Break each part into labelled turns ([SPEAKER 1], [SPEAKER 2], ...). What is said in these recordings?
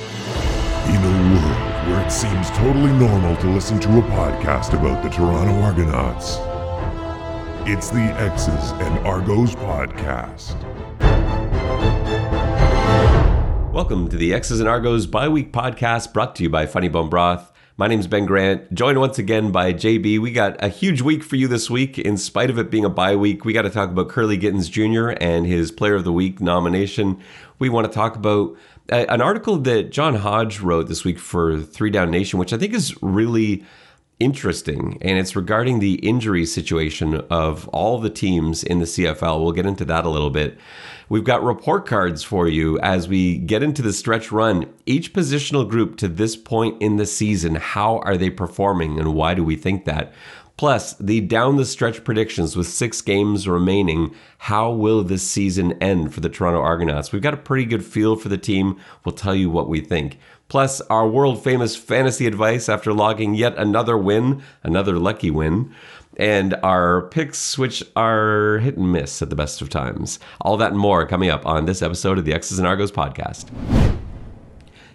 [SPEAKER 1] In a world where it seems totally normal to listen to a podcast about the Toronto Argonauts, it's the X's and Argos podcast.
[SPEAKER 2] Welcome to the X's and Argos bi-week podcast brought to you by Funny Bone Broth. My name's Ben Grant, joined once again by JB. We got a huge week for you this week. In spite of it being a bye week, we got to talk about Kurleigh Gittens Jr. and his Player of the Week nomination. We want to talk about an article that John Hodge wrote this week for Three Down Nation, which I think is really interesting, and it's regarding the injury situation of all the teams in the CFL. We'll get into that a little bit. We've got report cards for you as we get into the stretch run. Each positional group to this point in the season, how are they performing and why do we think that? Plus, the down the stretch predictions with six games remaining. How will this season end for the Toronto Argonauts? We've got a pretty good feel for the team. We'll tell you what we think. Plus, our world famous fantasy advice after logging yet another win, another lucky win, and our picks, which are hit and miss at the best of times. All that and more coming up on this episode of the X's and Argos podcast.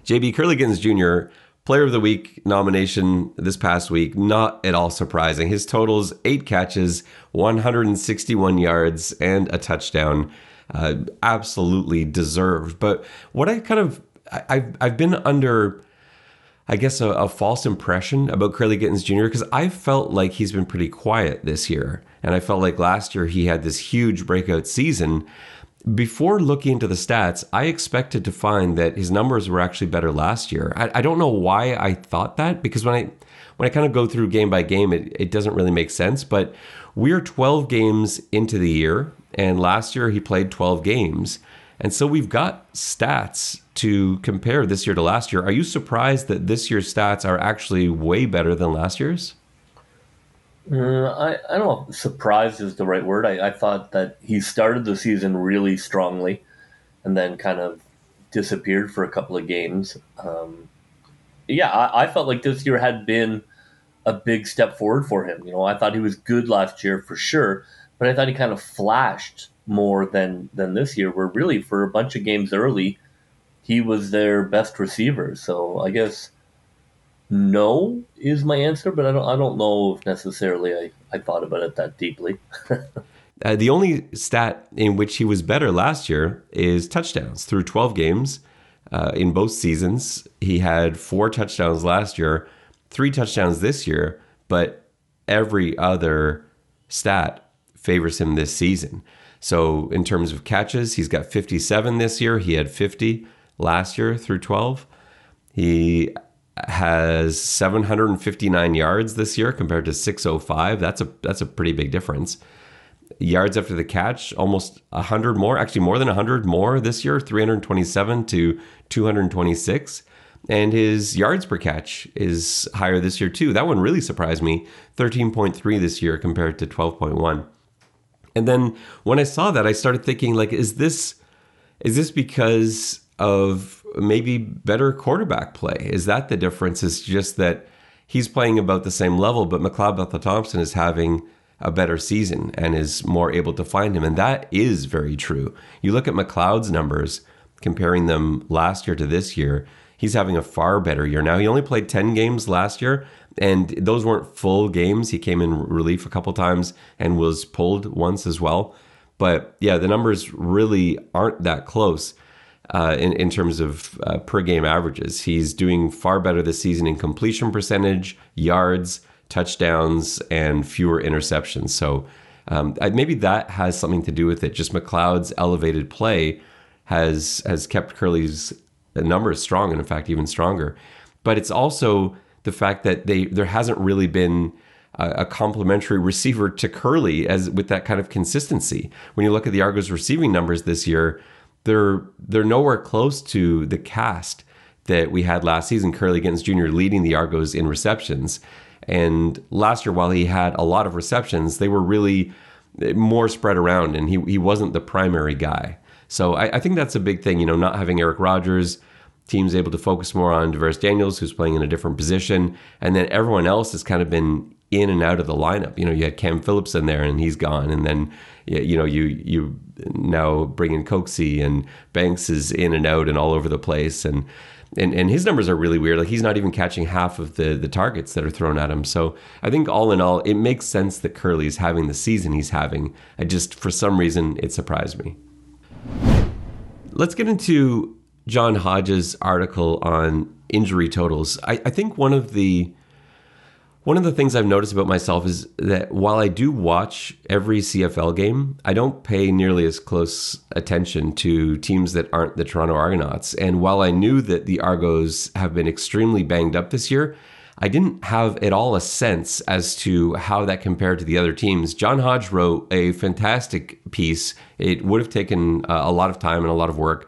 [SPEAKER 2] JB Gittens Jr. Player of the Week nomination this past week, not at all surprising. His totals eight catches, 161 yards, and a touchdown. Uh, absolutely deserved. But what I kind of, I, I've, I've been under, I guess, a, a false impression about Kurleigh Gittens Jr. because I felt like he's been pretty quiet this year. And I felt like last year he had this huge breakout season before looking into the stats, I expected to find that his numbers were actually better last year. I, I, don't know why I thought that because when I when I kind of go through game by game, it, it doesn't really make sense. But we're 12 games into the year, and last year he played 12 games. And so we've got stats to compare this year to last year. Are you surprised that this year's stats are actually way better than last year's?
[SPEAKER 3] Uh, I, I don't know if surprised is the right word. I, I thought that he started the season really strongly and then kind of disappeared for a couple of games. Um, yeah, I, I felt like this year had been a big step forward for him. You know, I thought he was good last year for sure, but I thought he kind of flashed more than than this year. Where really for a bunch of games early, he was their best receiver. So I guess no is my answer, but I don't I don't know if necessarily I, I thought about it that deeply.
[SPEAKER 2] uh, the only stat in which he was better last year is touchdowns through 12 games uh, in both seasons. He had four touchdowns last year, three touchdowns this year, but every other stat favors him this season. So in terms of catches, he's got 57 this year. He had 50 last year through 12. He has 759 yards this year compared to 605. That's a that's a pretty big difference. Yards after the catch, almost 100 more, actually more than 100 more this year, 327 to 226. And his yards per catch is higher this year too. That one really surprised me. 13.3 this year compared to 12.1. And then when I saw that, I started thinking like is this is this because of maybe better quarterback play. Is that the difference? Is just that he's playing about the same level, but McLeod Bethel Thompson is having a better season and is more able to find him. And that is very true. You look at McLeod's numbers, comparing them last year to this year, he's having a far better year. Now, he only played 10 games last year, and those weren't full games. He came in relief a couple times and was pulled once as well. But yeah, the numbers really aren't that close uh, in, in terms of uh, per game averages. He's doing far better this season in completion percentage, yards, touchdowns, and fewer interceptions. So um, maybe that has something to do with it. Just McLeod's elevated play has has kept Kurleigh's numbers strong, and in fact, even stronger. But it's also the fact that they there hasn't really been a, complementary receiver to Kurleigh as with that kind of consistency. When you look at the Argos receiving numbers this year, they're they're nowhere close to the cast that we had last season. Kurleigh Gittens Jr. leading the Argos in receptions, and last year while he had a lot of receptions, they were really more spread around, and he he wasn't the primary guy. So I, I think that's a big thing. You know, not having Eric Rogers. Teams able to focus more on DaVaris Daniels, who's playing in a different position, and then everyone else has kind of been in and out of the lineup. You know, you had Cam Phillips in there and he's gone, and then you know you you now bring in Coxie and Banks is in and out and all over the place, and and and his numbers are really weird. Like he's not even catching half of the the targets that are thrown at him. So I think all in all, it makes sense that Kurleigh's having the season he's having. I just for some reason it surprised me. Let's get into John Hodge's article on injury totals. I, I think one of the one of the things I've noticed about myself is that while I do watch every CFL game, I don't pay nearly as close attention to teams that aren't the Toronto Argonauts. And while I knew that the Argos have been extremely banged up this year, I didn't have at all a sense as to how that compared to the other teams. John Hodge wrote a fantastic piece. It would have taken uh, a lot of time and a lot of work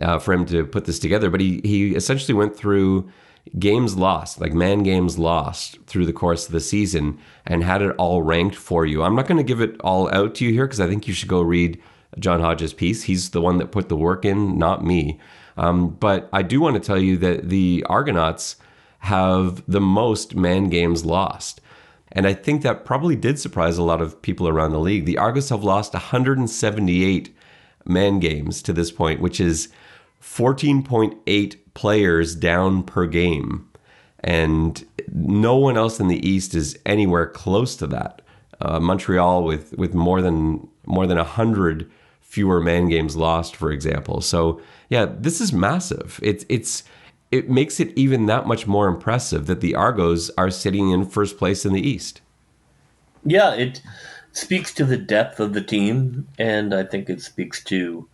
[SPEAKER 2] uh, for him to put this together, but he he essentially went through games lost, like man games lost through the course of the season, and had it all ranked for you. I'm not going to give it all out to you here because I think you should go read John Hodge's piece. He's the one that put the work in, not me. Um, but I do want to tell you that the Argonauts have the most man games lost. And I think that probably did surprise a lot of people around the league. The Argos have lost 178 man games to this point, which is 14.8 players down per game. And no one else in the East is anywhere close to that. Uh, Montreal with with more than more than hundred fewer man games lost, for example. So yeah, this is massive. It's it's it makes it even that much more impressive that the Argos are sitting in first place in the East.
[SPEAKER 3] Yeah, it speaks to the depth of the team, and I think it speaks to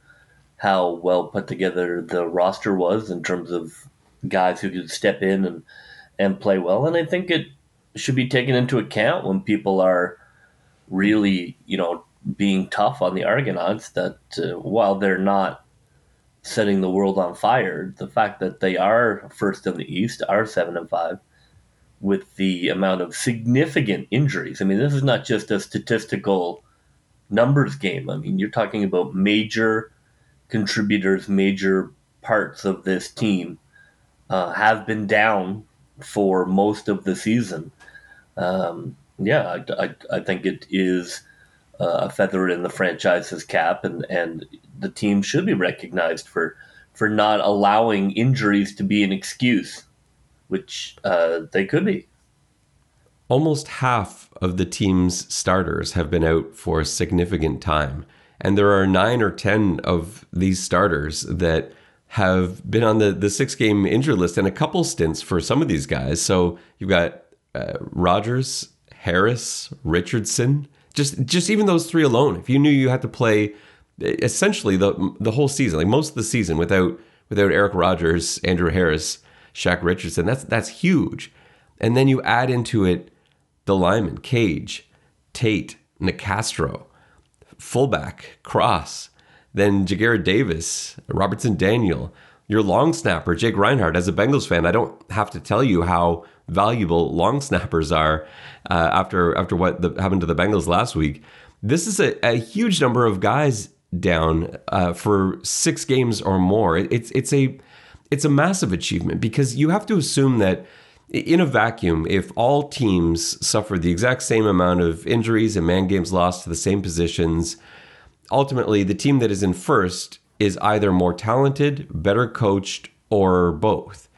[SPEAKER 3] how well put together the roster was in terms of guys who could step in and and play well. And I think it should be taken into account when people are really, you know, being tough on the Argonauts. That uh, while they're not setting the world on fire, the fact that they are first in the East, are seven and five, with the amount of significant injuries. I mean, this is not just a statistical numbers game. I mean, you're talking about major contributors, major parts of this team uh, have been down for most of the season. Um, yeah, I, I, I, think it is uh, a feather in the franchise's cap, and, and the team should be recognized for for not allowing injuries to be an excuse, which uh, they could be.
[SPEAKER 2] Almost half of the team's starters have been out for a significant time. And there are nine or 10 of these starters that have been on the, the six game injured list and a couple stints for some of these guys. So you've got uh, Rogers, Harris, Richardson, just just even those three alone. If you knew you had to play essentially the the whole season, like most of the season without without Eric Rogers, Andrew Harris, Shaq Richardson, that's that's huge. And then you add into it the lineman, Cage, Tate, Nicastro, fullback, Cross, then Ja'Gared Davis, Robertson Daniel, your long snapper, Jake Reinhardt. As a Bengals fan, I don't have to tell you how valuable long snappers are uh, after after what the, happened to the Bengals last week. This is a, a huge number of guys down uh, for six games or more. It's it's a it's a massive achievement because you have to assume that in a vacuum, if all teams suffer the exact same amount of injuries and man games lost to the same positions, ultimately the team that is in first is either more talented, better coached, or both.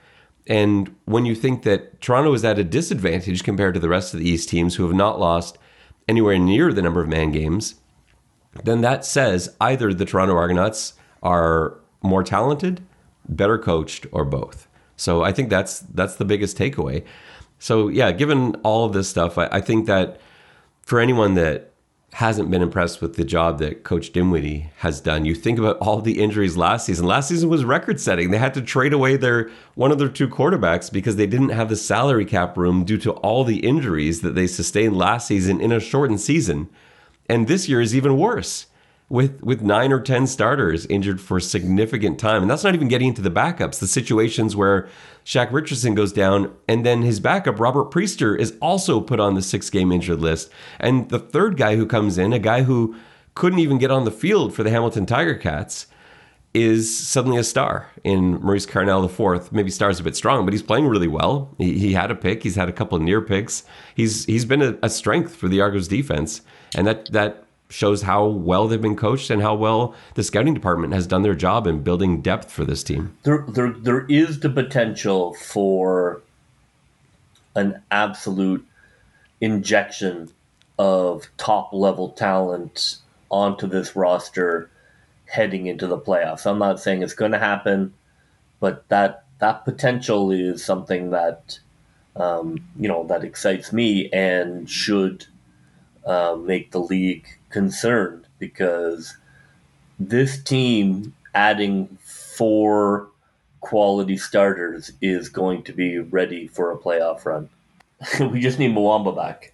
[SPEAKER 2] And when you think that Toronto is at a disadvantage compared to the rest of the East teams who have not lost anywhere near the number of man games, then that says either the Toronto Argonauts are more talented, better coached, or both. So I think that's that's the biggest takeaway. So yeah, given all of this stuff, I, I think that for anyone that hasn't been impressed with the job that Coach Dinwoodie has done. You think about all the injuries last season. Last season was record setting. They had to trade away their one of their two quarterbacks because they didn't have the salary cap room due to all the injuries that they sustained last season in a shortened season. And this year is even worse with with nine or ten starters injured for significant time, and that's not even getting into the backups. The situations where Shaq Richardson goes down, and then his backup Robert Priester is also put on the six game injured list, and the third guy who comes in, a guy who couldn't even get on the field for the Hamilton Tiger Cats, is suddenly a star in Maurice Carnell IV. Maybe star's a bit strong, but he's playing really well. He, he had a pick. He's had a couple of near picks. He's he's been a, a strength for the Argos defense, and that that shows how well they've been coached and how well the scouting department has done their job in building depth for this team.
[SPEAKER 3] There, there, there is the potential for an absolute injection of top level talent onto this roster heading into the playoffs. I'm not saying it's going to happen, but that that potential is something that um, you know that excites me and should uh, make the league concerned because this team adding four quality starters is going to be ready for a playoff run. we just need Muamba back.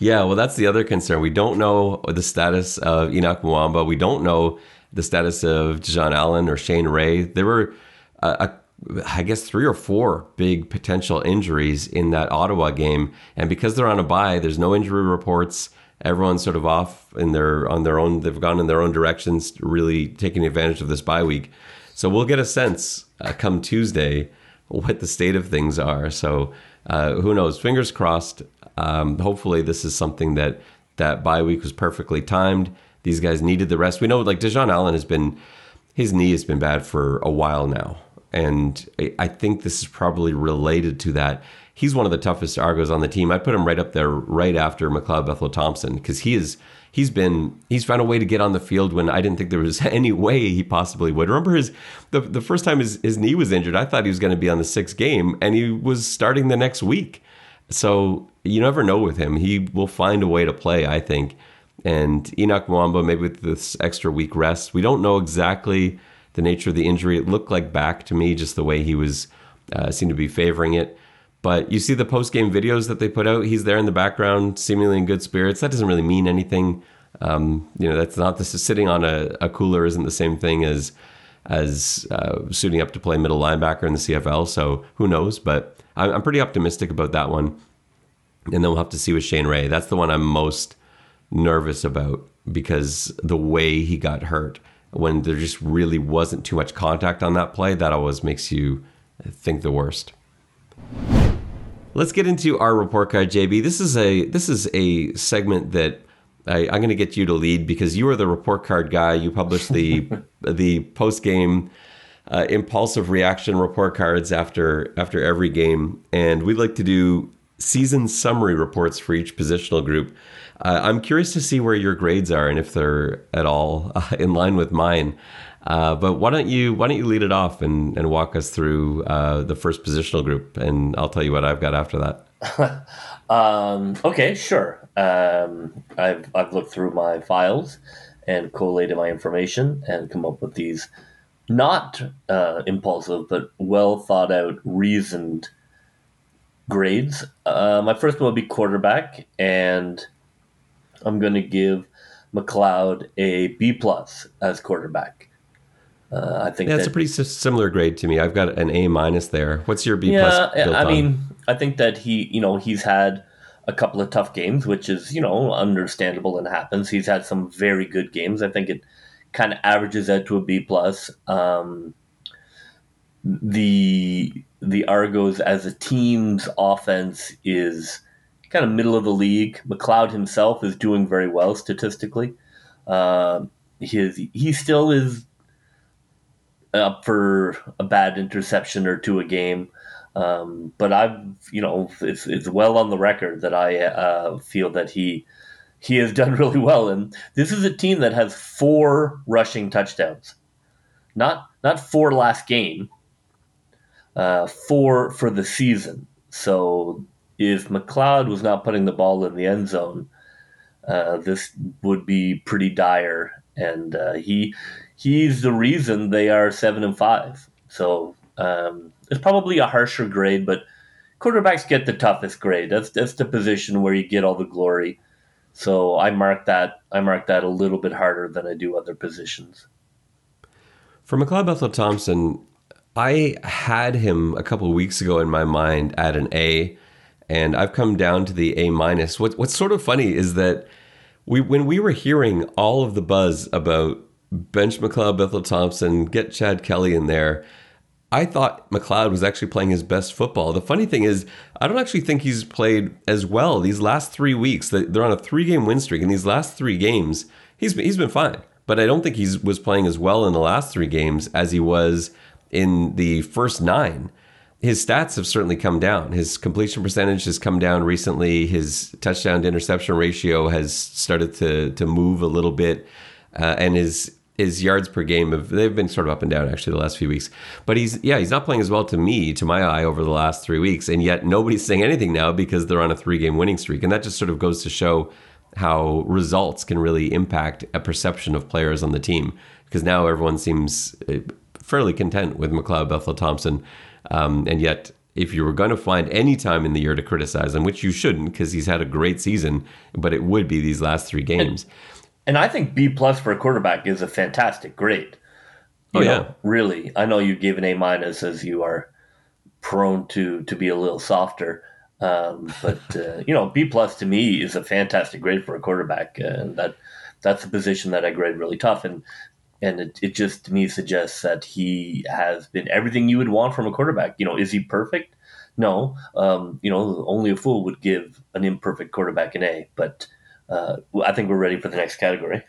[SPEAKER 2] Yeah, well, that's the other concern. We don't know the status of Henoc Muamba. We don't know the status of Dejon Allen or Shane Ray. There were, uh, a, I guess, three or four big potential injuries in that Ottawa game, and because they're on a bye, there's no injury reports. Everyone's sort of off in their on their own. They've gone in their own directions, really taking advantage of this bye week. So we'll get a sense uh, come Tuesday what the state of things are. So uh, who knows? Fingers crossed. Um, hopefully, this is something that that bye week was perfectly timed. These guys needed the rest. We know, like Dejon Allen has been, his knee has been bad for a while now, and I think this is probably related to that. He's one of the toughest Argos on the team. I put him right up there, right after McLeod Bethel Thompson, because he is he's been he's found a way to get on the field when I didn't think there was any way he possibly would. Remember his the the first time his, his knee was injured, I thought he was going to be on the sixth game, and he was starting the next week. So you never know with him. He will find a way to play, I think. And Henoc Muamba, maybe with this extra week rest, we don't know exactly the nature of the injury. It looked like back to me, just the way he was uh, seemed to be favoring it. But you see the post game videos that they put out. He's there in the background, seemingly in good spirits. That doesn't really mean anything. Um, you know, that's not this is sitting on a, a, cooler isn't the same thing as as uh, suiting up to play middle linebacker in the CFL. So who knows? But I'm, I'm pretty optimistic about that one. And then we'll have to see with Shane Ray. That's the one I'm most nervous about because the way he got hurt when there just really wasn't too much contact on that play, that always makes you think the worst. Let's get into our report card, JB. This is a this is a segment that I, am going to get you to lead because you are the report card guy. You publish the the post game uh, impulsive reaction report cards after after every game, and we like to do season summary reports for each positional group. Uh, I'm curious to see where your grades are and if they're at all uh, in line with mine. Uh, but why don't you why don't you lead it off and, and walk us through uh, the first positional group, and I'll tell you what I've got after
[SPEAKER 3] that. um, okay, sure. Um, I've I've looked through my files and collated my information and come up with these not uh, impulsive but well thought out, reasoned grades. Uh, my first one will be quarterback, and I'm going to give McLeod a B plus as quarterback. Uh, I think
[SPEAKER 2] yeah, that's a pretty similar grade to me. I've got an A minus there. What's your B yeah, plus?
[SPEAKER 3] I mean, I think that he, you know, he's had a couple of tough games, which is you know understandable and happens. He's had some very good games. I think it kind of averages out to a B plus. Um, the the Argos as a team's offense is kind of middle of the league. McLeod himself is doing very well statistically. Uh, his he still is up for a bad interception or two a game. Um, but I've, you know, it's, it's well on the record that I uh, feel that he he has done really well. And this is a team that has four rushing touchdowns, not not four last game, uh, four for the season. So if McLeod was not putting the ball in the end zone, uh, this would be pretty dire. And uh, he he's the reason they are seven and five. So um, it's probably a harsher grade, but quarterbacks get the toughest grade. That's that's the position where you get all the glory. So I mark that I mark that a little bit harder than I do other positions.
[SPEAKER 2] For McLeod Bethel Thompson, I had him a couple weeks ago in my mind at an A, and I've come down to the A minus. What, what's sort of funny is that we when we were hearing all of the buzz about bench McLeod, Bethel Thompson, get Chad Kelly in there. I thought McLeod was actually playing his best football. The funny thing is, I don't actually think he's played as well these last three weeks. They're on a three-game win streak, and these last three games, he's been, he's been fine. But I don't think he was playing as well in the last three games as he was in the first nine. His stats have certainly come down. His completion percentage has come down recently. His touchdown to interception ratio has started to to move a little bit, uh, and his his yards per game have they've been sort of up and down actually the last few weeks. But he's yeah, he's not playing as well to me, to my eye, over the last three weeks. And yet nobody's saying anything now because they're on a three game winning streak. And that just sort of goes to show how results can really impact a perception of players on the team. Because now everyone seems uh, fairly content with McLeod Bethel Thompson. Um, and yet if you were going to find any time in the year to criticize him, which you shouldn't because he's had a great season, but it would be these last three games. And,
[SPEAKER 3] I think B plus for a quarterback is a fantastic grade.
[SPEAKER 2] You oh know, yeah,
[SPEAKER 3] really. I know you gave an A minus as you are prone to to be a little softer, um, but uh, you know B plus to me is a fantastic grade for a quarterback, uh, and that that's a position that I grade really tough. And and it, it just to me suggests that he has been everything you would want from a quarterback. You know, is he perfect? No. Um, you know, only a fool would give an imperfect quarterback an A, but uh, I think we're ready for the next category.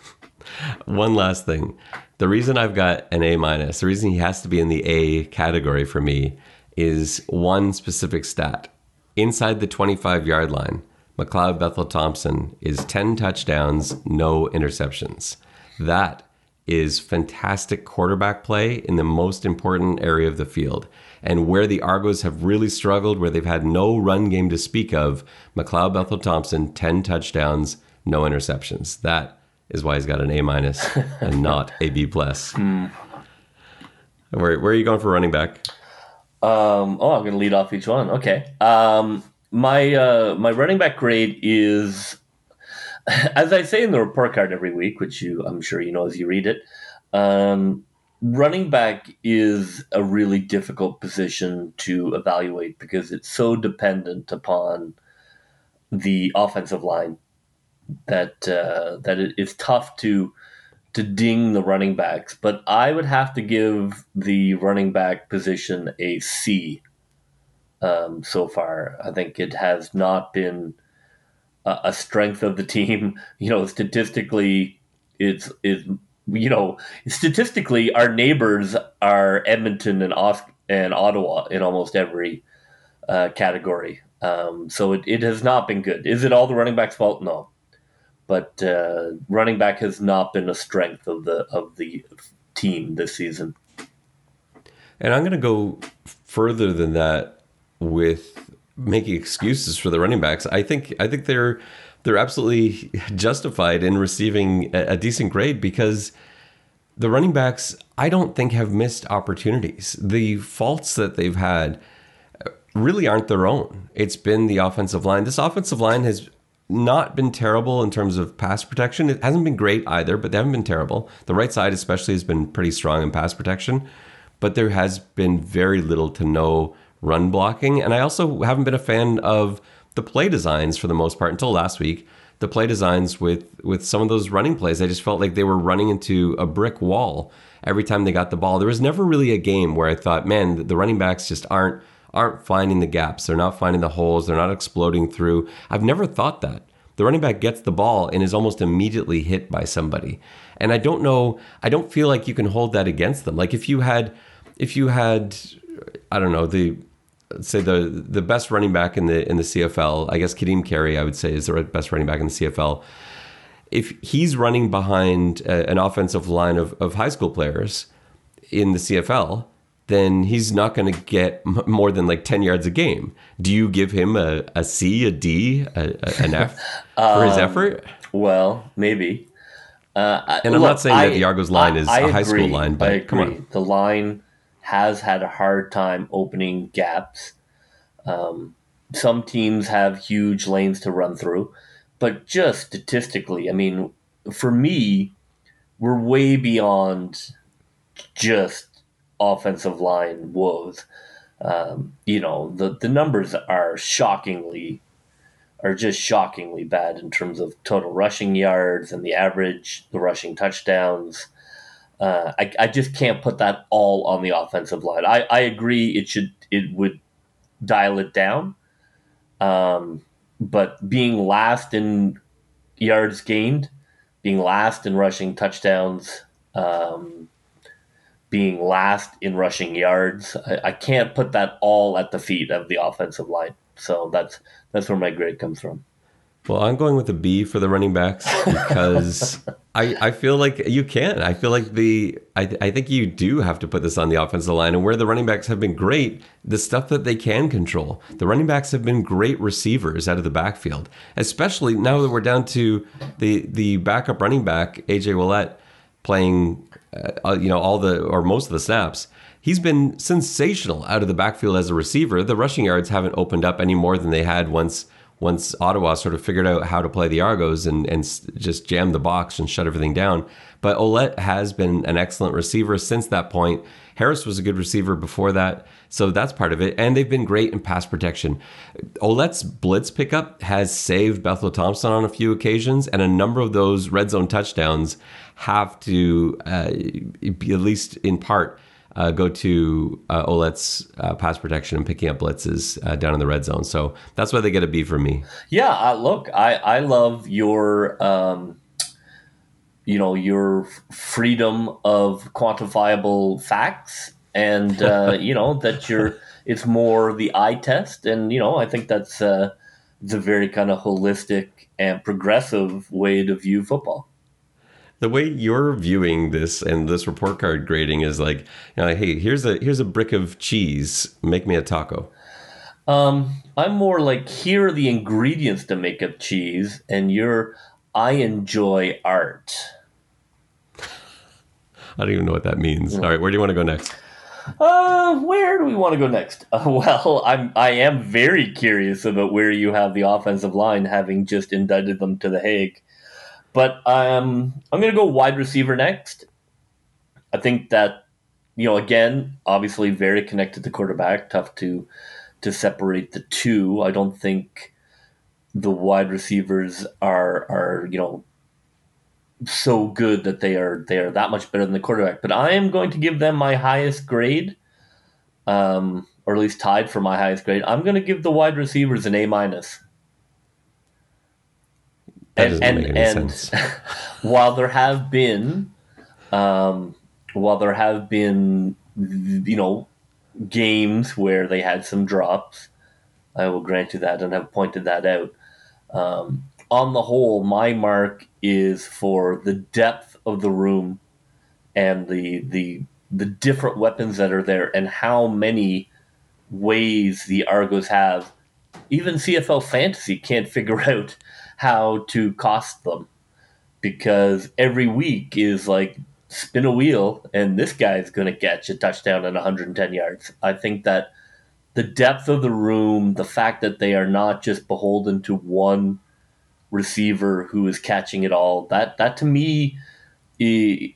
[SPEAKER 2] One last thing. The reason I've got an A minus, the reason he has to be in the A category for me is one specific stat. Inside the 25 yard line, McLeod Bethel Thompson is 10 touchdowns, no interceptions. That is fantastic quarterback play in the most important area of the field. And where the Argos have really struggled, where they've had no run game to speak of, McLeod Bethel Thompson, 10 touchdowns, no interceptions. That is why he's got an A minus and not a B plus. Mm. Where, where are you going for running back?
[SPEAKER 3] Um, oh, I'm going to lead off each one. Okay. Um, my uh, my running back grade is, as I say in the report card every week, which you I'm sure you know as you read it. Um, running back is a really difficult position to evaluate because it's so dependent upon the offensive line that uh, that it is tough to to ding the running backs. But I would have to give the running back position a C. Um, so far, I think it has not been a, strength of the team. You know, statistically, it's it's you know, statistically, our neighbors are Edmonton and Os- and Ottawa in almost every uh, category. Um, so it, it has not been good. Is it all the running back's fault? No, but uh, running back has not been a strength of the of the team this season.
[SPEAKER 2] And I'm going to go further than that with making excuses for the running backs. I think I think they're they're absolutely justified in receiving a, a decent grade because the running backs, I don't think, have missed opportunities. The faults that they've had really aren't their own. It's been the offensive line. This offensive line has not been terrible in terms of pass protection. It hasn't been great either, but they haven't been terrible. The right side, especially, has been pretty strong in pass protection, but there has been very little to no run blocking. And I also haven't been a fan of the play designs for the most part until last week. The play designs with with some of those running plays, I just felt like they were running into a brick wall every time they got the ball. There was never really a game where I thought, man, the running backs just aren't aren't finding the gaps. They're not finding the holes. They're not exploding through. I've never thought that. The running back gets the ball and is almost immediately hit by somebody. And I don't know, I don't feel like you can hold that against them. Like if you had if you had I don't know, the say the the best running back in the in the CFL. I guess Kadeem Carey, I would say, is the best running back in the CFL. If he's running behind a, an offensive line of, of high school players in the CFL, then he's not going to get m- more than like 10 yards a game. Do you give him a, a C, a D, a, a, an F for his um, effort?
[SPEAKER 3] Well, maybe.
[SPEAKER 2] Uh, and I'm look, not saying I, that the Argos line I, is I a high school line, but come on.
[SPEAKER 3] The line has had a hard time opening gaps. Um, some teams have huge lanes to run through, but just statistically, I mean, for me, we're way beyond just offensive line woes. Um, you know, the, the numbers are shockingly are just shockingly bad in terms of total rushing yards and the average, the rushing touchdowns. Uh, I, I just can't put that all on the offensive line. I, I agree it should it would dial it down. Um, but being last in yards gained, being last in rushing touchdowns, um, being last in rushing yards, I, I can't put that all at the feet of the offensive line. So that's that's where my grade comes from.
[SPEAKER 2] Well, I'm going with a B for the running backs because I, I feel like you can. I feel like the I, I think you do have to put this on the offensive line and where the running backs have been great, the stuff that they can control. The running backs have been great receivers out of the backfield, especially now that we're down to the the backup running back AJ Ouellette playing, uh, you know, all the or most of the snaps. He's been sensational out of the backfield as a receiver. The rushing yards haven't opened up any more than they had once once Ottawa sort of figured out how to play the Argos and, and just jam the box and shut everything down. But Ouellette has been an excellent receiver since that point. Harris was a good receiver before that. So that's part of it. And they've been great in pass protection. Ouellette's blitz pickup has saved Bethel Thompson on a few occasions, and a number of those red zone touchdowns have to, uh, be, at least in part, uh, go to uh, Ouellette's uh, pass protection and picking up blitzes uh, down in the red zone. So that's why they get a B from me.
[SPEAKER 3] Yeah, uh, look, I, I love your, um, you know, your freedom of quantifiable facts, and uh, you know that you're. It's more the eye test, and you know I think that's uh, a very kind of holistic and progressive way to view football
[SPEAKER 2] the way you're viewing this and this report card grading is like, you know, hey, here's a here's a brick of cheese. Make me a taco.
[SPEAKER 3] Um, I'm more like here are the ingredients to make a cheese, and you're I enjoy art.
[SPEAKER 2] I don't even know what that means. All right, where do you want to go next?
[SPEAKER 3] Uh, where do we want to go next? Uh, well, I'm I am very curious about where you have the offensive line, having just indicted them to the Hague. But um, I'm going to go wide receiver next. I think that you know again, obviously very connected to quarterback. Tough to to separate the two. I don't think the wide receivers are are you know so good that they are they are that much better than the quarterback. But I am going to give them my highest grade, um, or at least tied for my highest grade. I'm going to give the wide receivers an A minus.
[SPEAKER 2] And, and
[SPEAKER 3] while there have been, um, while there have been, you know, games where they had some drops, I will grant you that and have pointed that out. Um, on the whole, my mark is for the depth of the room and the the the different weapons that are there and how many ways the Argos have. Even CFL Fantasy can't figure out how to cost them because every week is like spin a wheel and this guy's going to catch a touchdown at 110 yards. I think that the depth of the room, the fact that they are not just beholden to one receiver who is catching it all, that that to me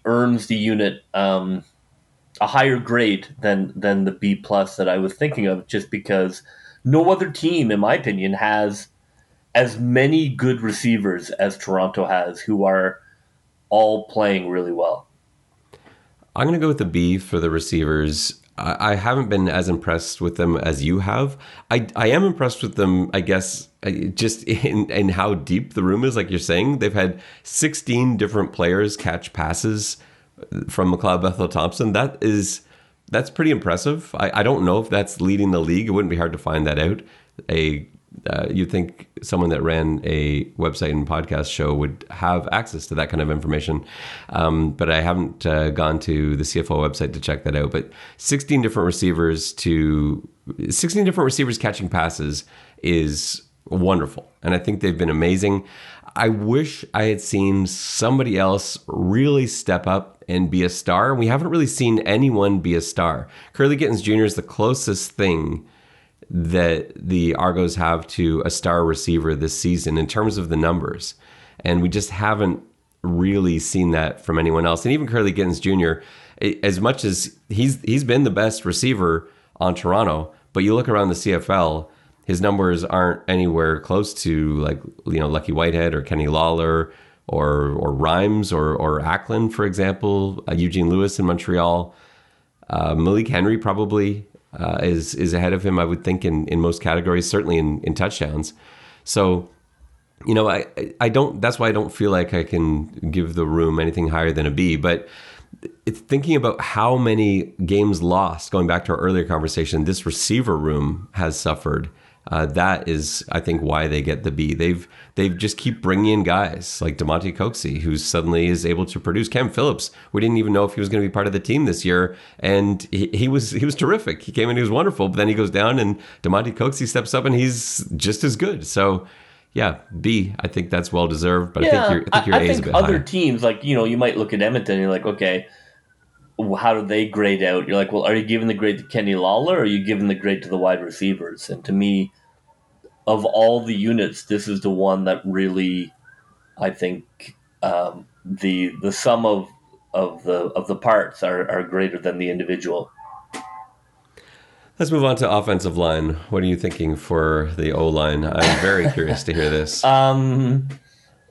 [SPEAKER 3] earns the unit um, a higher grade than than the B plus that I was thinking of, just because no other team, in my opinion, has as many good receivers as Toronto has who are all playing really well.
[SPEAKER 2] I'm going to go with the B for the receivers. I, haven't been as impressed with them as you have. I, I am impressed with them, I guess, uh, just in, in how deep the room is. Like you're saying, they've had 16 different players catch passes from McLeod Bethel Thompson. That is that's pretty impressive. I, I don't know if that's leading the league. It wouldn't be hard to find that out. A uh, you'd think someone that ran a website and podcast show would have access to that kind of information. Um, but I haven't uh, gone to the CFL website to check that out. But 16 different receivers to 16 different receivers catching passes is wonderful. And I think they've been amazing. I wish I had seen somebody else really step up and be a star. We haven't really seen anyone be a star. Kurleigh Gittens Jr. is the closest thing that the Argos have to a star receiver this season in terms of the numbers. And we just haven't really seen that from anyone else. And even Kurleigh Gittens Jr., as much as he's he's been the best receiver on Toronto, but you look around the CFL, his numbers aren't anywhere close to like you know Lucky Whitehead or Kenny Lawler or or Rhymes or or Ackland, for example, uh, Eugene Lewis in Montreal. Uh, Malik Henry probably uh, is is ahead of him, I would think, in, in most categories, certainly in, in touchdowns. So, you know, I I don't. That's why I don't feel like I can give the room anything higher than a B. But it's thinking about how many games lost. Going back to our earlier conversation, this receiver room has suffered. Uh, that is, I think, why they get the B. They've they've just keep bringing in guys like Damonte Coxie, who suddenly is able to produce. Cam Phillips, we didn't even know if he was going to be part of the team this year, and he, he was he was terrific. He came in, he was wonderful, but then he goes down, and Damonte Coxie steps up, and he's just as good. So. Yeah, B. I think that's well deserved, but
[SPEAKER 3] Yeah,
[SPEAKER 2] I think your I think your
[SPEAKER 3] I
[SPEAKER 2] A is a
[SPEAKER 3] think other
[SPEAKER 2] higher.
[SPEAKER 3] teams, like you know, you might look at Edmonton and you're like, okay, how do they grade out? You're like, well, are you giving the grade to Kenny Lawler or are you giving the grade to the wide receivers? And to me, of all the units, this is the one that really, I think, um, the the sum of of the of the parts are, are greater than the individual.
[SPEAKER 2] Let's move on to offensive line. What are you thinking for the O line? I'm very curious to hear this.
[SPEAKER 3] Um,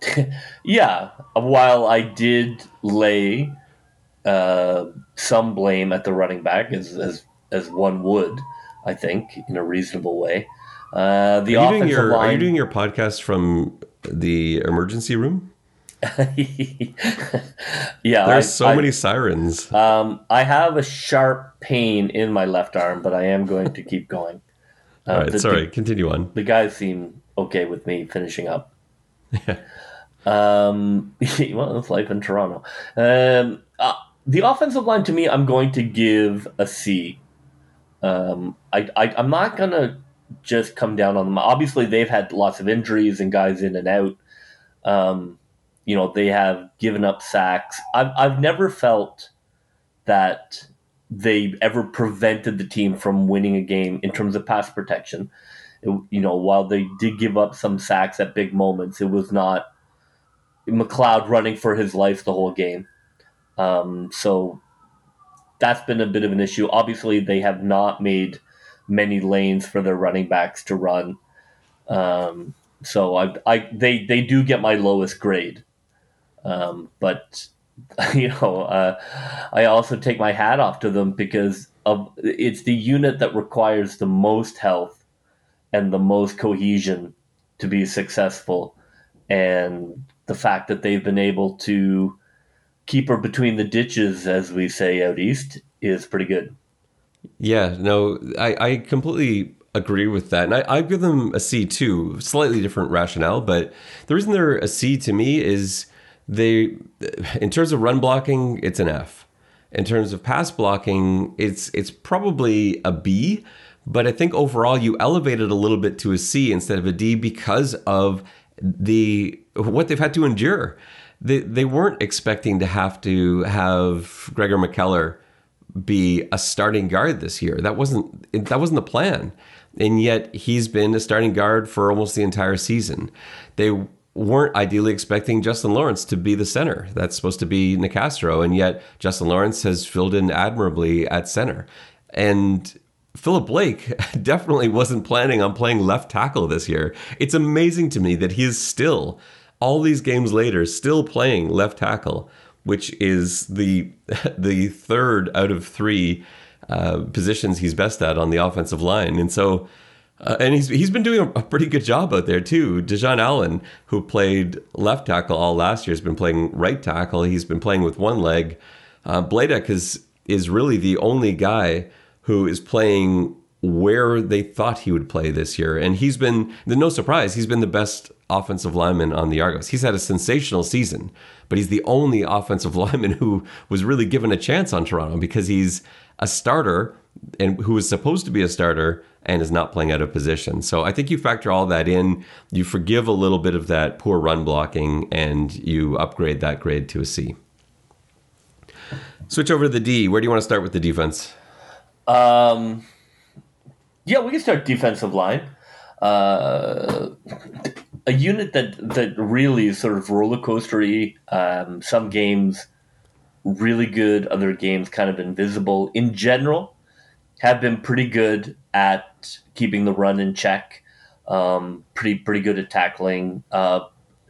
[SPEAKER 3] yeah. While I did lay uh, some blame at the running back, as as as one would, I think, in a reasonable way. Uh, the
[SPEAKER 2] Are you, doing your, are you doing your podcast from the emergency room?
[SPEAKER 3] yeah,
[SPEAKER 2] There's
[SPEAKER 3] I-
[SPEAKER 2] so
[SPEAKER 3] I-
[SPEAKER 2] many sirens.
[SPEAKER 3] Um, I have a sharp pain in my left arm, but I am going to keep going. Uh,
[SPEAKER 2] All right,
[SPEAKER 3] the-
[SPEAKER 2] sorry, continue on.
[SPEAKER 3] the guys seem okay with me finishing up. Yeah. Um, well, it's life in Toronto. Um, the offensive line to me, I'm going to give a C. Um, I, I I'm not gonna just come down on them. Obviously, they've had lots of injuries and guys in and out. Um, you know, they have given up sacks. I've I've never felt that they ever prevented the team from winning a game in terms of pass protection. It- you know, while they did give up some sacks at big moments, it was not McLeod running for his life the whole game. Um, so that's been a bit of an issue. Obviously, they have not made many lanes for their running backs to run. Um, so I, I, they, they do get my lowest grade. Um, but you know, uh, I also take my hat off to them because of it's the unit that requires the most health and the most cohesion to be successful, and the fact that they've been able to keep her between the ditches, as we say out east, is pretty good.
[SPEAKER 2] Yeah, no, I, I completely agree with that. And I, I give them a C too, slightly different rationale. But the reason they're a C to me is they, in terms of run blocking, it's an F. In terms of pass blocking, it's it's probably a B. But I think overall you elevate it a little bit to a C instead of a D because of the what they've had to endure. They they weren't expecting to have to have Gregor MacKellar be a starting guard this year. That wasn't that wasn't the plan. And yet he's been a starting guard for almost the entire season. They weren't ideally expecting Justin Lawrence to be the center. That's supposed to be Nicastro, and yet Justin Lawrence has filled in admirably at center. And Philip Blake definitely wasn't planning on playing left tackle this year. It's amazing to me that he is still, all these games later, still playing left tackle, which is the the third out of three uh, positions he's best at on the offensive line. And so, uh, and he's he's been doing a, pretty good job out there too. Dejon Allen, who played left tackle all last year, has been playing right tackle. He's been playing with one leg. Uh, Bladek is is really the only guy who is playing where they thought he would play this year. And he's been, no surprise, he's been the best offensive lineman on the Argos. He's had a sensational season, but he's the only offensive lineman who was really given a chance on Toronto because he's a starter and who is supposed to be a starter and is not playing out of position. So I think you factor all that in, you forgive a little bit of that poor run blocking, and you upgrade that grade to a C. Switch over to the D. Where do you want to start with the defense?
[SPEAKER 3] Um, yeah, we can start defensive line. Uh, a unit that that really is sort of roller coastery. Um, some games really good, other games kind of invisible. In general, have been pretty good at keeping the run in check. Um, pretty pretty good at tackling. Uh,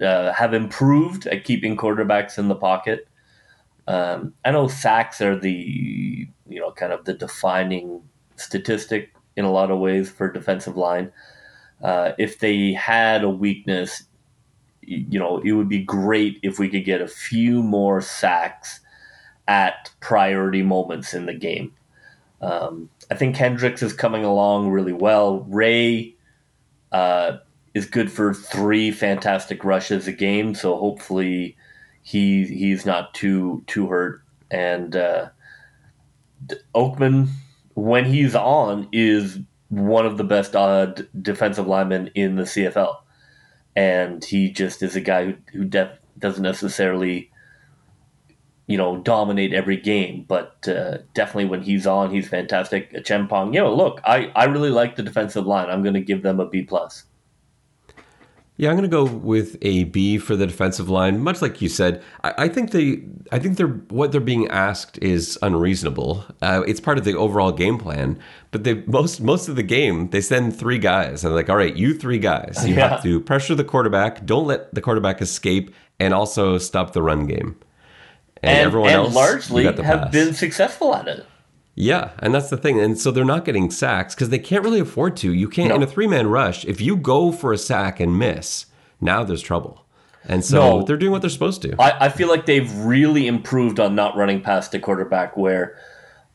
[SPEAKER 3] uh, have improved at keeping quarterbacks in the pocket. Um, I know sacks are the you know kind of the defining statistic in a lot of ways for defensive line. Uh, if they had a weakness, you know, it would be great if we could get a few more sacks at priority moments in the game. Um, I think Hendricks is coming along really well. Ray uh, is good for three fantastic rushes a game, so hopefully he he's not too too hurt. And uh, Oakman, when he's on, is one of the best uh, defensive linemen in the CFL, and he just is a guy who, who def- doesn't necessarily you know, dominate every game. But uh, definitely when he's on, he's fantastic. Chempong, you know, look, I, I really like the defensive line. I'm going to give them a B plus.
[SPEAKER 2] Yeah, I'm going to go with a B for the defensive line. Much like you said, I, I think they, I think they're what they're being asked is unreasonable. Uh, it's part of the overall game plan, but they most most of the game they send three guys and they're like, all right, you three guys, you
[SPEAKER 3] Yeah.
[SPEAKER 2] have to pressure the quarterback, don't let the quarterback escape, and also stop the run game. And,
[SPEAKER 3] And,
[SPEAKER 2] everyone
[SPEAKER 3] and
[SPEAKER 2] else
[SPEAKER 3] largely have
[SPEAKER 2] pass.
[SPEAKER 3] been successful at it.
[SPEAKER 2] Yeah, and that's the thing. And so they're not getting sacks because they can't really afford to. You can't, in a three man rush, if you go for a sack and miss, now there's trouble. And so
[SPEAKER 3] No.
[SPEAKER 2] they're doing what they're supposed to.
[SPEAKER 3] I, I feel like they've really improved on not running past the quarterback where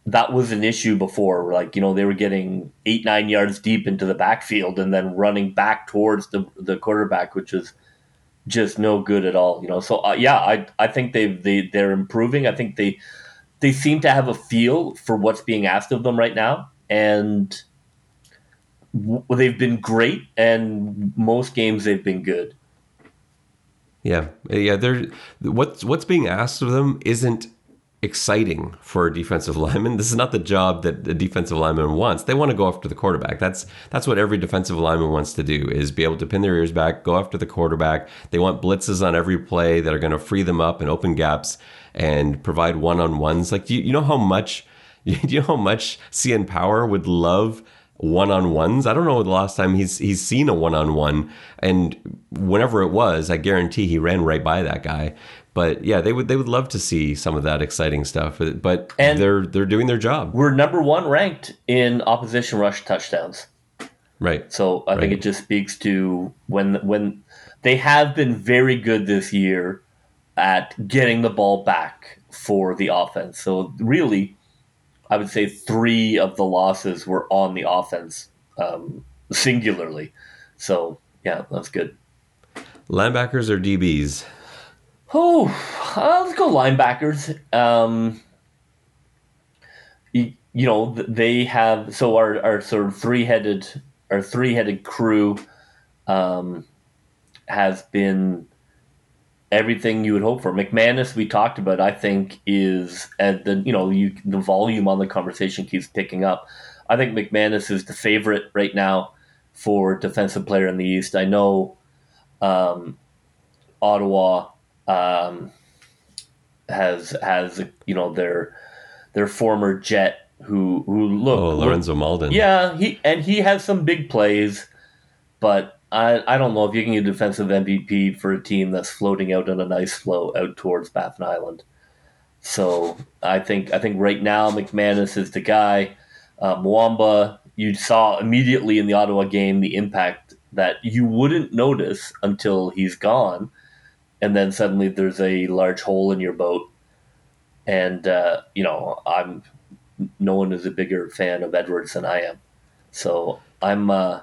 [SPEAKER 3] that was an issue before. Like, you know, they were getting eight, nine yards deep into the backfield and then running back towards the, the quarterback, which is just no good at all. You know, so uh, yeah, I I think they've they they're improving. I think they they seem to have a feel for what's being asked of them right now, and w- they've been great. And most games they've been good.
[SPEAKER 2] Yeah, yeah. They're what's what's being asked of them isn't exciting for a defensive lineman. This is not the job that the defensive lineman wants. They want to go after the quarterback. That's that's what every defensive lineman wants to do is be able to pin their ears back, go after the quarterback. They want blitzes on every play that are going to free them up and open gaps and provide one on ones. Like do you, you know how much do you know how much CN Power would love one on ones. I don't know the last time he's he's seen a one on one, and whenever it was, I guarantee he ran right by that guy. But yeah, they would they would love to see some of that exciting stuff. Uh, but
[SPEAKER 3] And-
[SPEAKER 2] they're they're doing their job,
[SPEAKER 3] We're number one ranked in opposition rush touchdowns.
[SPEAKER 2] right?
[SPEAKER 3] So I think it just speaks to when when they have been very good this year at getting the ball back for the offense. So really, I would say three of the losses were on the offense um, singularly. So yeah, that's good.
[SPEAKER 2] Linebackers or DBs?
[SPEAKER 3] Oh, uh, let's go linebackers. Um, you, you know, they have so our, our sort of three headed our three headed crew um, has been everything you would hope for. McManis, we talked about, I think is at the you know you the volume on the conversation keeps picking up. I think McManis is the favorite right now for defensive player in the East. I know um, Ottawa um, has has you know their their former Jet who who look
[SPEAKER 2] Oh, Lorenzo Mauldin.
[SPEAKER 3] yeah, he and he has some big plays, but I I don't know if you can get a defensive MVP for a team that's floating out on a nice flow out towards Baffin Island. So I think I think right now McManis is the guy. Uh, Muamba, you saw immediately in the Ottawa game the impact that you wouldn't notice until he's gone, and then suddenly there's a large hole in your boat. And uh, you know, I'm no one is a bigger fan of Edwards than I am. So I'm, uh,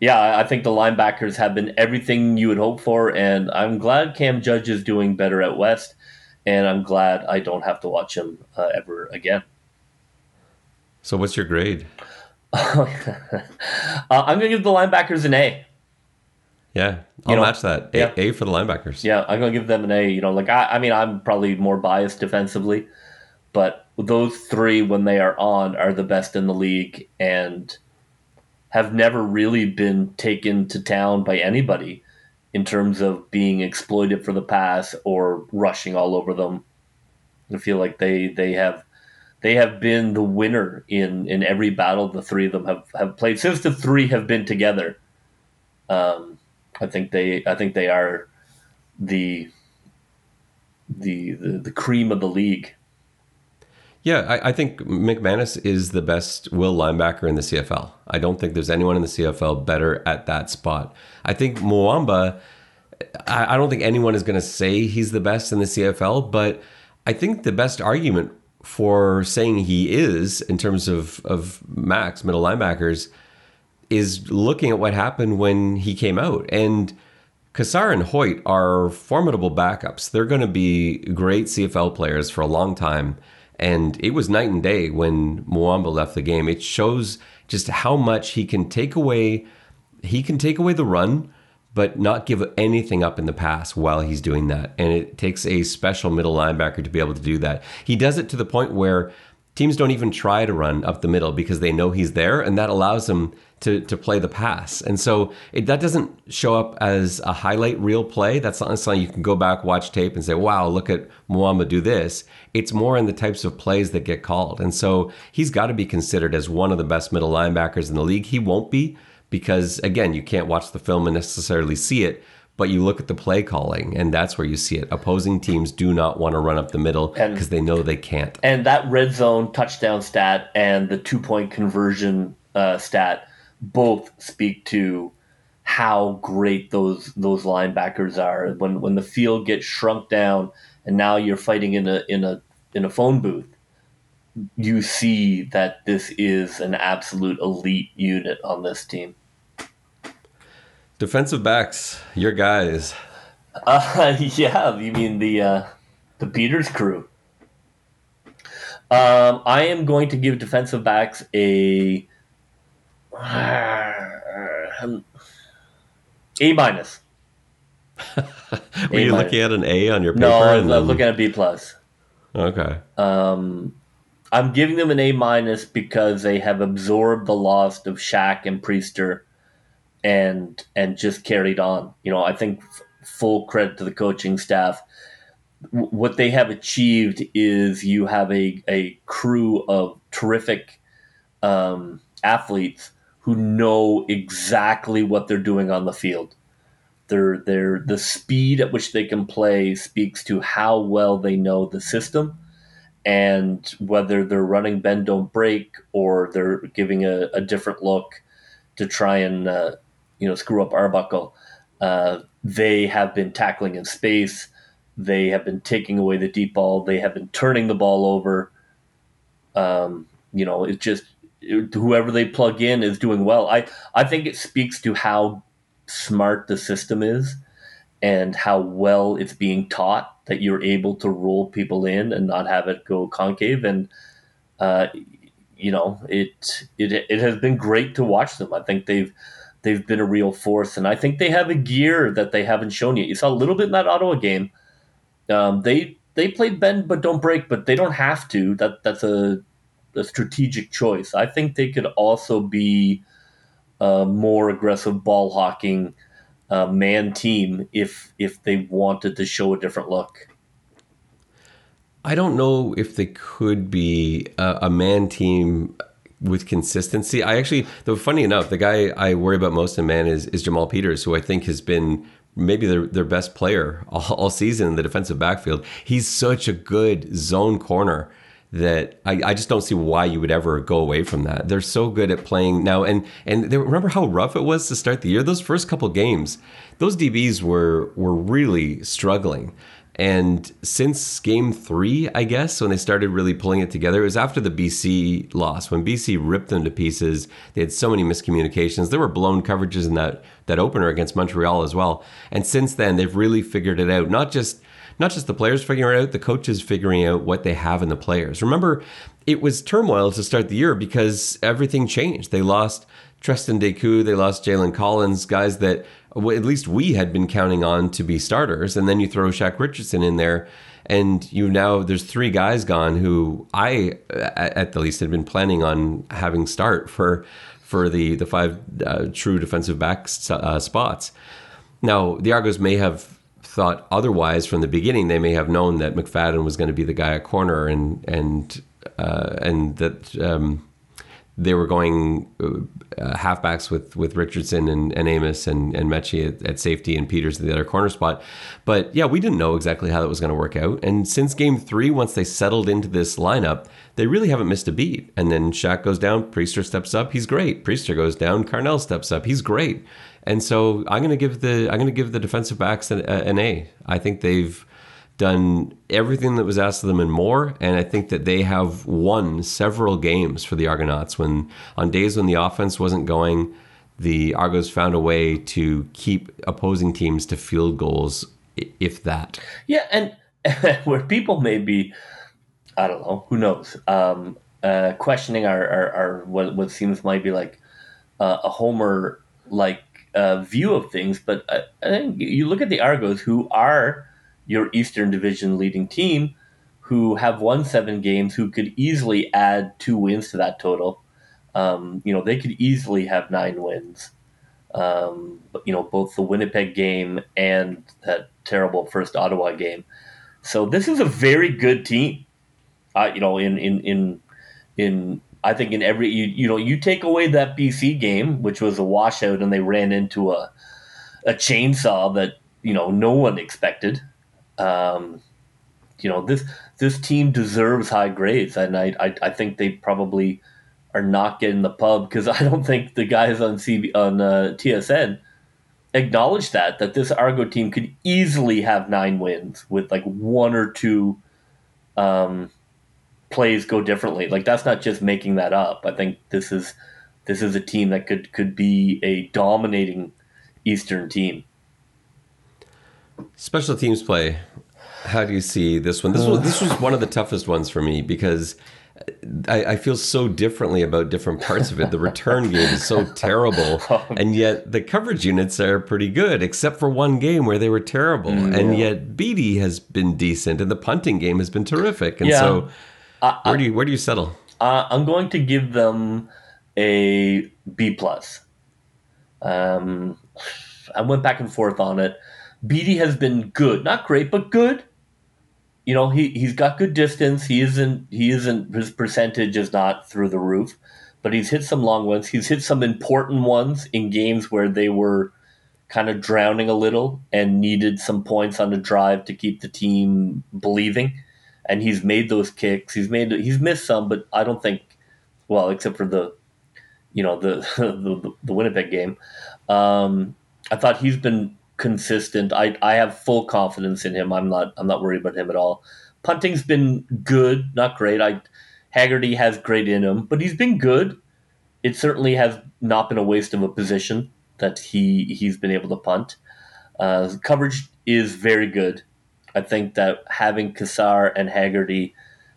[SPEAKER 3] yeah, I- think the linebackers have been everything you would hope for, and I'm glad Cam Judge is doing better at West, and I'm glad I don't have to watch him uh, ever again.
[SPEAKER 2] So what's your grade?
[SPEAKER 3] uh, I'm going to give the linebackers an A.
[SPEAKER 2] Yeah, I'll
[SPEAKER 3] know,
[SPEAKER 2] match that. A,
[SPEAKER 3] yeah.
[SPEAKER 2] A for the linebackers.
[SPEAKER 3] Yeah, I'm going to give them an A. You know, like I, I mean, I'm probably more biased defensively, but those three, when they are on, are the best in the league and have never really been taken to town by anybody in terms of being exploited for the pass or rushing all over them. I feel like they they have they have been the winner in in every battle the three of them have, have played since the three have been together. Um, I think they I think they are the the the, the cream of the league.
[SPEAKER 2] Yeah, I, I, think McManis is the best will linebacker in the CFL. I don't think there's anyone in the CFL better at that spot. I think Muamba, I, I don't think anyone is going to say he's the best in the CFL, but I think the best argument for saying he is in terms of, of max middle linebackers is looking at what happened when he came out. And Cassar and Hoyt are formidable backups. They're going to be great CFL players for a long time. And it was night and day when Muamba left the game. It shows just how much he can take away. He can take away the run, but not give anything up in the pass while he's doing that. And it takes a special middle linebacker to be able to do that. He does it to the point where teams don't even try to run up the middle because they know he's there, and that allows him to to play the pass. And so it, that doesn't show up as a highlight reel play. That's not something you can go back, watch tape, and say, "Wow, look at Muamba do this." It's more in the types of plays that get called. And so he's got to be considered as one of the best middle linebackers in the league. He won't be because again, you can't watch the film and necessarily see it. But you look at the play calling, and that's where you see it. Opposing teams do not want to run up the middle because they know they can't.
[SPEAKER 3] And that red zone touchdown stat and the two point conversion uh, stat both speak to how great those those linebackers are. When when the field gets shrunk down and now you're fighting in a in a in a phone booth, you see that this is an absolute elite unit on this team.
[SPEAKER 2] Defensive backs, your guys.
[SPEAKER 3] Uh, yeah, you mean the uh, the Peters crew. Um, I am going to give defensive backs a A minus.
[SPEAKER 2] Were a you minus. looking at an A on your paper?
[SPEAKER 3] No, I'm then... looking at a B plus.
[SPEAKER 2] Okay.
[SPEAKER 3] Um, I'm giving them an A minus because they have absorbed the loss of Shaq and Priester, and and just carried on. You know, I think f- full credit to the coaching staff. W- what they have achieved is you have a a crew of terrific um, athletes who know exactly what they're doing on the field. Their, their, the speed at which they can play speaks to how well they know the system and whether they're running bend don't break or they're giving a, a different look to try and uh, you know screw up Arbuckle. Uh, they have been tackling in space. They have been taking away the deep ball. They have been turning the ball over. Um, you know, it just whoever they plug in is doing well. I I think it speaks to how smart the system is and how well it's being taught that you're able to roll people in and not have it go concave and uh, you know it, it it has been great to watch them. I think they've they've been a real force and I think they have a gear that they haven't shown yet. You saw a little bit in that Ottawa game. Um, they they played bend but don't break, but they don't have to. That that's a a strategic choice. I think they could also be a more aggressive ball hawking uh, man team if if they wanted to show a different look.
[SPEAKER 2] I don't know if they could be a, a man team with consistency. I actually, though, funny enough, the guy I worry about most in man is, is Jamal Peters, who I think has been maybe their, their best player all, all season in the defensive backfield. He's such a good zone corner that I, I just don't see why you would ever go away from that. They're so good at playing now, and and they, remember how rough it was to start the year. Those first couple games, those DBs were were really struggling. And since game three, I guess, when they started really pulling it together, it was after the BC loss. When BC ripped them to pieces, they had so many miscommunications. There were blown coverages in that, that opener against Montreal as well. And since then, they've really figured it out. Not just not just the players figuring it out, the coaches figuring out what they have in the players. Remember, it was turmoil to start the year because everything changed. They lost Treston Decoud, they lost Jalen Collins, guys that at least we had been counting on to be starters. And then you throw Shaq Richardson in there, and you now there's three guys gone who I, at the least, had been planning on having start for for the the five uh, true defensive back uh, spots. Now the Argos may have thought otherwise from the beginning. They may have known that McFadden was going to be the guy at corner, and and uh, and that um, they were going uh, halfbacks with with Richardson and, and Amos and and Metchie at, at, safety and Peters at the other corner spot. But yeah, we didn't know exactly how that was going to work out. And since game three, once they settled into this lineup, they really haven't missed a beat. And then Shaq goes down, Priester steps up, he's great. Priester goes down, Carnell steps up, he's great. And so I'm going to give the I'm going to give the defensive backs an, an A. I think they've done everything that was asked of them and more. And I think that they have won several games for the Argonauts when on days when the offense wasn't going, the Argos found a way to keep opposing teams to field goals, if that.
[SPEAKER 3] Yeah, and where people may be, I don't know, who knows, um, uh, questioning our, our, our, what, what seems might be like uh, a Homer like uh, view of things, but I, I think you look at the Argos who are your Eastern Division leading team who have won seven games who could easily add two wins to that total. Um, you know, they could easily have nine wins. Um, but, you know, both the Winnipeg game and that terrible first Ottawa game. So this is a very good team. Uh, you know, in in in in I think in every you you know you take away that BC game, which was a washout, and they ran into a a chainsaw that you know no one expected. Um, you know this this team deserves high grades, and I I, I think they probably are not getting the pub because I don't think the guys on CB on uh, TSN acknowledge that that this Argo team could easily have nine wins with like one or two um, plays go differently. Like that's not just making that up. I think this is this is a team that could could be a dominating Eastern team.
[SPEAKER 2] Special teams play. How do you see this one? This was this was one of the toughest ones for me because I, I, feel so differently about different parts of it. The return game is so terrible, and yet the coverage units are pretty good, except for one game where they were terrible. Mm, and yet Beatty has been decent, and the punting game has been terrific. And yeah. so, uh, where do you where do you settle?
[SPEAKER 3] Uh, I'm going to give them a B plus. Um, I went back and forth on it. Beatty has been good, not great, but good. You know, he he's got good distance. He isn't he isn't his percentage is not through the roof, but he's hit some long ones. He's hit some important ones in games where they were kind of drowning a little and needed some points on the drive to keep the team believing. And he's made those kicks. He's made he's missed some, but I don't think well, except for the you know the the, the Winnipeg game. Um, I thought he's been consistent. I I have full confidence in him. I'm not I'm not worried about him at all. Punting's been good, not great. I Haggerty has great in him, but he's been good. It certainly has not been a waste of a position that he he's been able to punt. Uh, coverage is very good. I think that having Cassar and Haggerty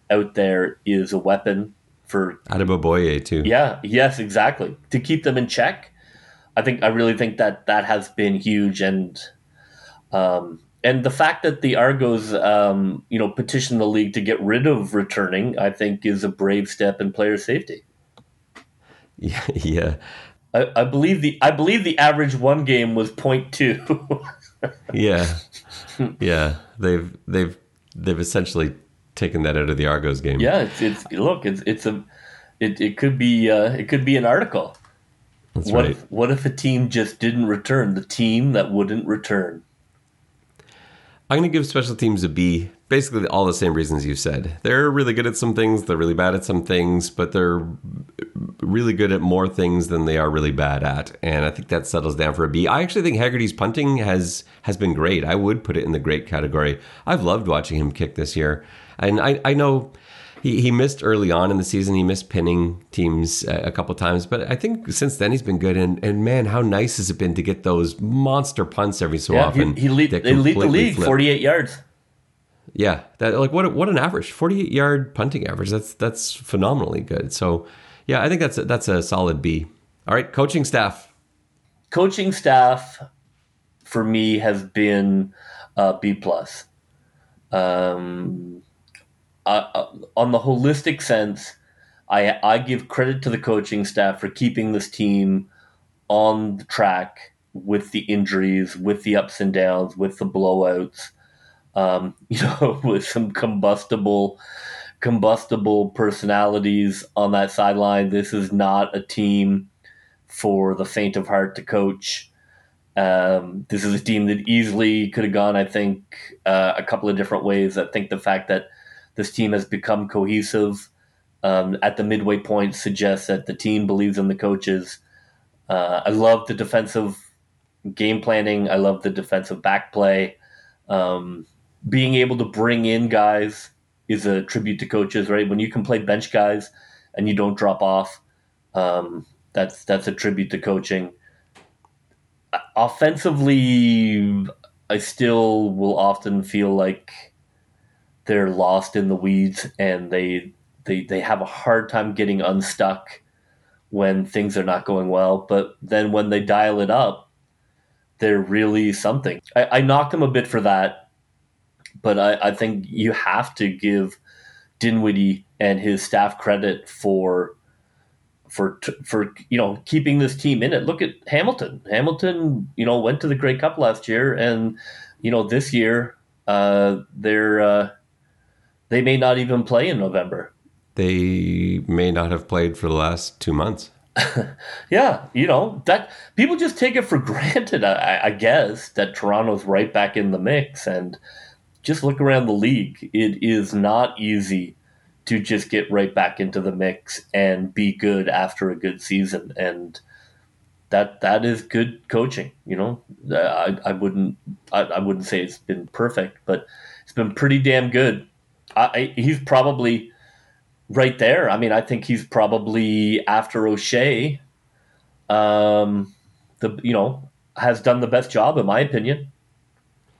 [SPEAKER 3] out there is a weapon for
[SPEAKER 2] Adeboboye too.
[SPEAKER 3] Yeah, yes, exactly. To keep them in check I think I really think that that has been huge, and um, and the fact that the Argos, um, you know, petitioned the league to get rid of returning, I think, is a brave step in player safety.
[SPEAKER 2] Yeah, yeah.
[SPEAKER 3] I, I believe the I believe the average one game was 0.2.
[SPEAKER 2] yeah, yeah. They've they've they've essentially taken that out of the Argos game.
[SPEAKER 3] Yeah, it's, it's look, it's it's a it, it could be uh, it could be an article.
[SPEAKER 2] That's
[SPEAKER 3] what
[SPEAKER 2] right.
[SPEAKER 3] If, what if a team just didn't return? The team that wouldn't return.
[SPEAKER 2] I'm going to give special teams a B. Basically, all the same reasons you said. They're really good at some things. They're really bad at some things, but they're really good at more things than they are really bad at. And I think that settles down for a B. I actually think Haggerty's punting has has been great. I would put it in the great category. I've loved watching him kick this year, and I I know he, he missed early on in the season. He missed pinning teams a, a couple times, but I think since then he's been good. And, and man, how nice has it been to get those monster punts every so
[SPEAKER 3] yeah,
[SPEAKER 2] often?
[SPEAKER 3] He, he lead, they lead the league, flip. 48 yards.
[SPEAKER 2] Yeah, that like what what an average, 48 yard punting average. That's that's phenomenally good. So, yeah, I think that's a, that's a solid B. All right, coaching staff.
[SPEAKER 3] Coaching staff for me has been uh, B plus. Um, uh, on the holistic sense, I I give credit to the coaching staff for keeping this team on the track with the injuries, with the ups and downs, with the blowouts. Um, you know, with some combustible combustible personalities on that sideline. This is not a team for the faint of heart to coach. Um, this is a team that easily could have gone, I think, uh, a couple of different ways. I think the fact that this team has become cohesive um, at the midway point suggests that the team believes in the coaches. Uh, I love the defensive game planning. I love the defensive back play. Um, being able to bring in guys is a tribute to coaches, right? When you can play bench guys and you don't drop off, um, that's that's a tribute to coaching. Offensively, I still will often feel like they're lost in the weeds and they they they have a hard time getting unstuck when things are not going well. But then when they dial it up, they're really something. I, I them a bit for that, but I, I think you have to give Dinwoodie and his staff credit for for for you know keeping this team in it. Look at Hamilton. Hamilton, you know, went to the Grey Cup last year, and you know this year uh, they're uh, they may not even play in November.
[SPEAKER 2] They may not have played for the last two months.
[SPEAKER 3] yeah, you know that people just take it for granted. I, I, guess that Toronto's right back in the mix, and just look around the league. It is not easy to just get right back into the mix and be good after a good season, and that that is good coaching. You know, I, I wouldn't I, I wouldn't say it's been perfect, but it's been pretty damn good. I, he's probably right there. I mean, I think he's probably after O'Shea, um, the you know has done the best job in my opinion.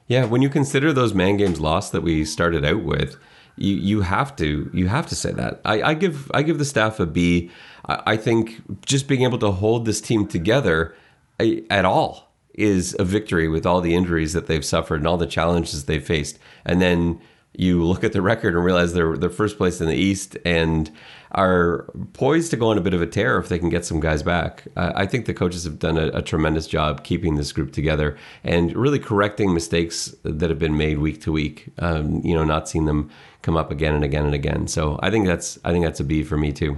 [SPEAKER 2] Yeah, when you consider those man games lost that we started out with, you you have to you have to say that. I, I give I give the staff a B. I, I think just being able to hold this team together I, at all is a victory with all the injuries that they've suffered and all the challenges they've faced, and then you look at the record and realize they're they're first place in the East and are poised to go on a bit of a tear if they can get some guys back. Uh, I think the coaches have done a, a, tremendous job keeping this group together and really correcting mistakes that have been made week to week. Um, you know, not seeing them come up again and again and again. So I think that's I think that's a B for me too.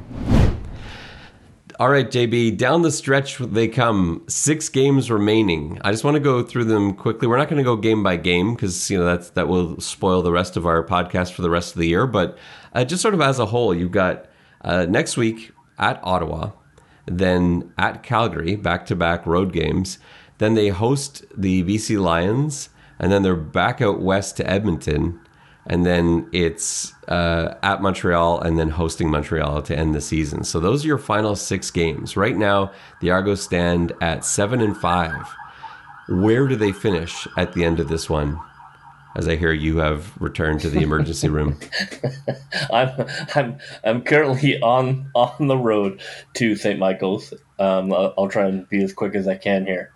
[SPEAKER 2] All right, JB, down the stretch they come. Six games remaining. I just want to go through them quickly. We're not going to go game by game because you know that's that will spoil the rest of our podcast for the rest of the year. But uh, just sort of as a whole, you've got uh, next week at Ottawa, then at Calgary, back to back road games. Then they host the BC Lions, and then they're back out west to Edmonton and then it's uh, at Montreal and then hosting Montreal to end the season. So those are your final six games. Right now, the Argos stand at seven and five. Where do they finish at the end of this one? As I hear you have returned to the emergency room.
[SPEAKER 3] I'm I'm I'm currently on on the road to St. Michael's. Um, I'll, I'll try and be as quick as I can here.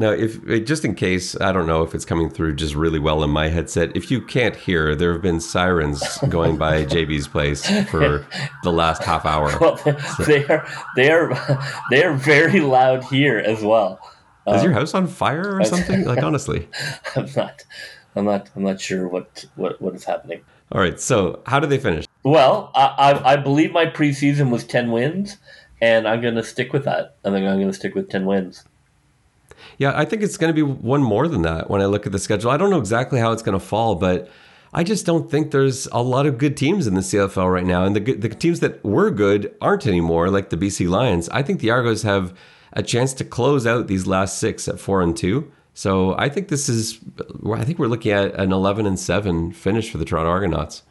[SPEAKER 2] Now, if just in case, I don't know if it's coming through just really well in my headset. If you can't hear, there have been sirens going by JB's place for the last half hour.
[SPEAKER 3] Well, so. they are they are they are very loud here as well.
[SPEAKER 2] Is um, your house on fire or something? like honestly,
[SPEAKER 3] I'm not. I'm not. I'm not sure what what what is happening.
[SPEAKER 2] All right. So, how did they finish?
[SPEAKER 3] Well, I I, I believe my preseason was ten wins, and I'm going to stick with that. I think I'm going to stick with ten wins.
[SPEAKER 2] Yeah, I think it's going to be one more than that when I look at the schedule. I don't know exactly how it's going to fall, but I just don't think there's a lot of good teams in the CFL right now. And the, the teams that were good aren't anymore, like the BC Lions. I think the Argos have a chance to close out these last six at four and two. So I think this is, I think we're looking at an 11 and seven finish for the Toronto Argonauts.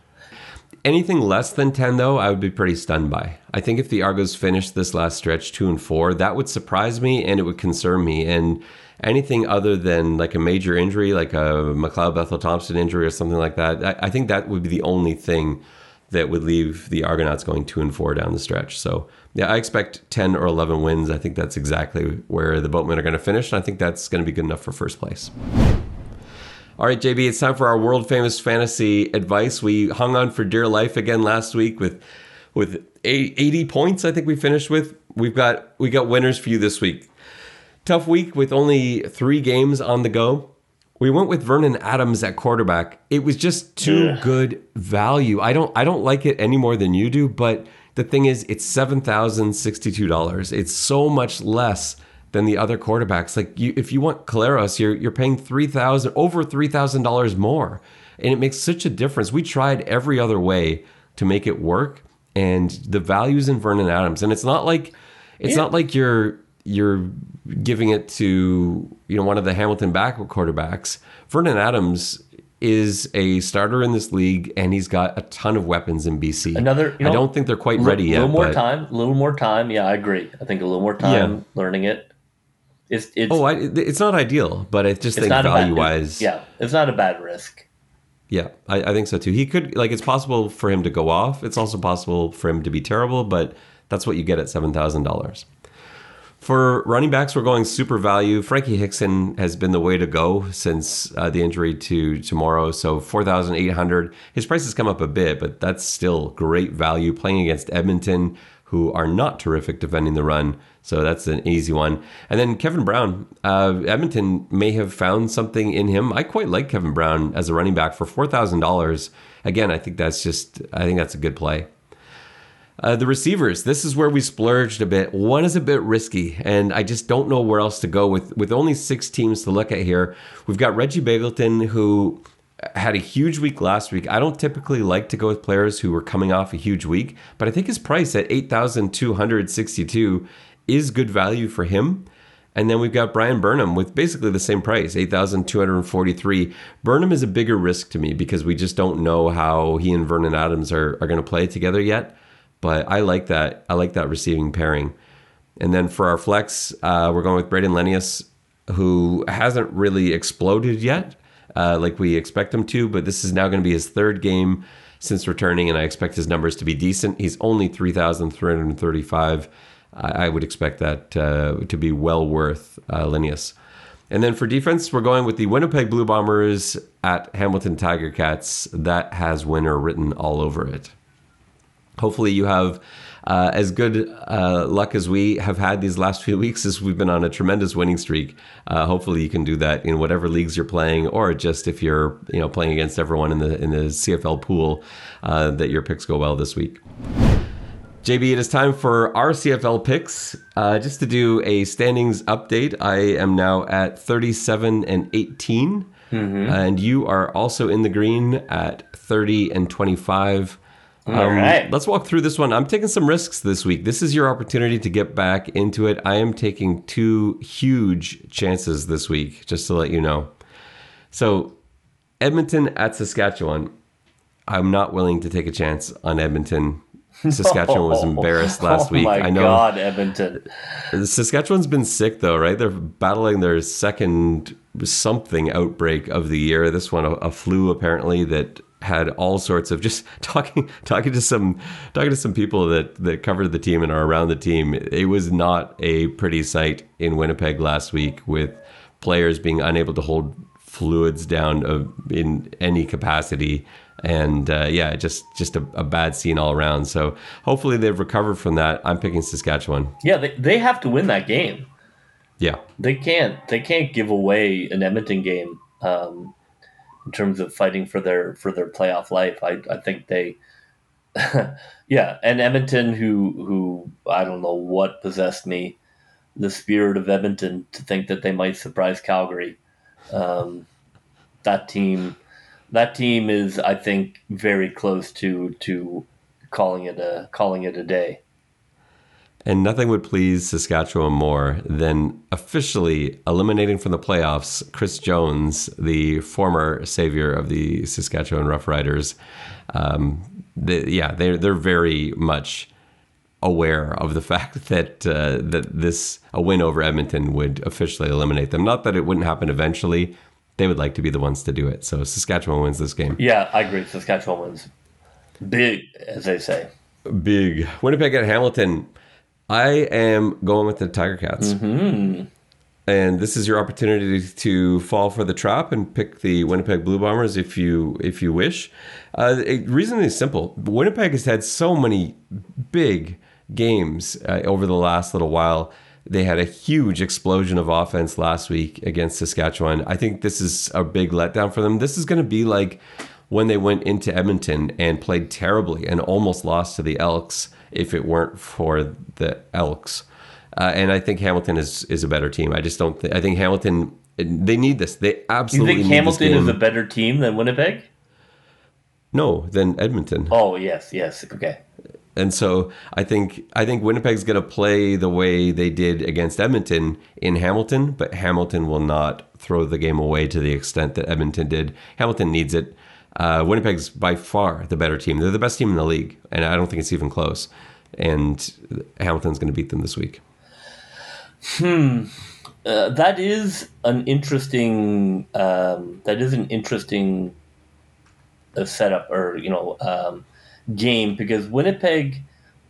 [SPEAKER 2] Anything less than 10, though, I would be pretty stunned by. I think if the Argos finished this last stretch two and four, that would surprise me and it would concern me. And anything other than like a major injury, like a McLeod Bethel Thompson injury or something like that, I, I think that would be the only thing that would leave the Argonauts going two and four down the stretch. So, yeah, I expect 10 or 11 wins. I think that's exactly where the Boatmen are going to finish. And I think that's going to be good enough for first place. All right, JB, it's time for our world famous fantasy advice. We hung on for dear life again last week with with 80 points. I think we finished with. We've got we got winners for you this week. Tough week with only three games on the go. We went with Vernon Adams at quarterback. It was just too
[SPEAKER 3] Yeah.
[SPEAKER 2] good value. I don't I don't like it any more than you do, but the thing is it's $7,062. It's so much less than the other quarterbacks. Like you if you want Collaros, you're you're paying 3000 over $3,000 more. And it makes such a difference. We tried every other way to make it work and the values in Vernon Adams and it's not like it's
[SPEAKER 3] Yeah.
[SPEAKER 2] not like you're you're giving it to you know one of the Hamilton backup quarterbacks. Vernon Adams is a starter in this league, and he's got a ton of weapons in BC.
[SPEAKER 3] Another- you
[SPEAKER 2] I don't think they're quite ready yet.
[SPEAKER 3] A little more
[SPEAKER 2] but-
[SPEAKER 3] time. A little more time. Yeah, I agree. I think a little more time
[SPEAKER 2] Yeah.
[SPEAKER 3] learning it. It's it's
[SPEAKER 2] Oh, I, it's not ideal, but I just think
[SPEAKER 3] not a bad-
[SPEAKER 2] value wise,
[SPEAKER 3] Yeah, it's not a bad risk.
[SPEAKER 2] yeah, I, I think so too. He could like it's possible for him to go off. It's also possible for him to be terrible, but that's what you get at seven thousand dollars. For running backs, we're going super value. Frankie Hickson has been the way to go since uh, the injury to tomorrow. So four thousand eight hundred. His price has come up a bit, but that's still great value. Playing against Edmonton, who are not terrific defending the run, so that's an easy one. And then Kevin Brown, uh, Edmonton may have found something in him. I quite like Kevin Brown as a running back for four thousand dollars. Again, I think that's just I think that's a good play. Uh, the receivers, this is where we splurged a bit. One is a bit risky, and I just don't know where else to go with. With only six teams to look at here, we've got Reggie Begelton, who had a huge week last week. I don't typically like to go with players who were coming off a huge week, but I think his price at eight thousand two hundred sixty-two is good value for him. And then we've got Bryan Burnham with basically the same price, 8,243. Burnham is a bigger risk to me because we just don't know how he and Vernon Adams are, are going to play together yet. But I like that. I like that receiving pairing. And then for our flex, uh, we're going with Brayden Lenius, who hasn't really exploded yet, uh, like we expect him to. But this is now going to be his third game since returning, and I expect his numbers to be decent. He's only 3,335. I, I would expect that uh, to be well worth uh, Lenius. And then for defense, we're going with the Winnipeg Blue Bombers at Hamilton Tiger Cats. That has winner written all over it. Hopefully, you have uh, as good uh, luck as we have had these last few weeks as we've been on a tremendous winning streak. Uh, hopefully, you can do that in whatever leagues you're playing, or just if you're you know playing against everyone in the in the CFL pool, uh, that your picks go well this week. JB, it is time for our CFL picks. Uh, just to do a standings update, I am now at 37 and 18, and you are also in the green at 30 and 25.
[SPEAKER 3] All right.
[SPEAKER 2] Let's walk through this one. I'm taking some risks this week. This is your opportunity to get back into it. I am taking two huge chances this week, just to let you know. So, Edmonton at Saskatchewan. I'm not willing to take a chance on Edmonton. Saskatchewan was oh, embarrassed last
[SPEAKER 3] oh
[SPEAKER 2] week.
[SPEAKER 3] my
[SPEAKER 2] I know
[SPEAKER 3] God, Edmonton.
[SPEAKER 2] Saskatchewan's been sick though, right? They're battling their second something outbreak of the year. This one, a, a flu apparently that had all sorts of just talking talking to some talking to some people that that covered the team and are around the team. It was not a pretty sight in Winnipeg last week with players being unable to hold fluids down of, in any capacity and uh, yeah just just a, a bad scene all around so hopefully they've recovered from that i'm picking saskatchewan
[SPEAKER 3] Yeah, they, they have to win that game.
[SPEAKER 2] yeah
[SPEAKER 3] They can't they can't give away an Edmonton game um, in terms of fighting for their for their playoff life. I, I think they yeah, and Edmonton who who I don't know what possessed me, the spirit of Edmonton to think that they might surprise Calgary. Um, that team that team is I think very close to to calling it a calling it a day.
[SPEAKER 2] And nothing would please Saskatchewan more than officially eliminating from the playoffs Chris Jones, the former savior of the Saskatchewan Roughriders. Um, the, yeah, they're they're very much aware of the fact that uh, that this a win over Edmonton would officially eliminate them. Not that it wouldn't happen eventually. They would like to be the ones to do it. So Saskatchewan wins this game.
[SPEAKER 3] Yeah, I agree. Saskatchewan wins big, as they say.
[SPEAKER 2] Big Winnipeg at Hamilton. I am going with the Tiger Cats. And this is your opportunity to fall for the trap and pick the Winnipeg Blue Bombers if you if you wish. Uh, the reason is simple. Winnipeg has had so many big games uh, over the last little while. They had a huge explosion of offense last week against Saskatchewan. I think this is a big letdown for them. This is going to be like when they went into Edmonton and played terribly and almost lost to the Elks if it weren't for the Elks. Uh, and I think Hamilton is is a better team. I just don't. Th- I think Hamilton. They need this. They absolutely. Need it.
[SPEAKER 3] Do you think Hamilton is a better team than Winnipeg?
[SPEAKER 2] No, than Edmonton.
[SPEAKER 3] Oh yes, yes. Okay.
[SPEAKER 2] And so I think I think Winnipeg's going to play the way they did against Edmonton in Hamilton, but Hamilton will not throw the game away to the extent that Edmonton did. Hamilton needs it. Uh, Winnipeg's by far the better team. They're the best team in the league, and I don't think it's even close. And Hamilton's going to beat them this week.
[SPEAKER 3] Hmm. Uh, that is an interesting. Um, that is an interesting uh, setup, or you know, um, game because Winnipeg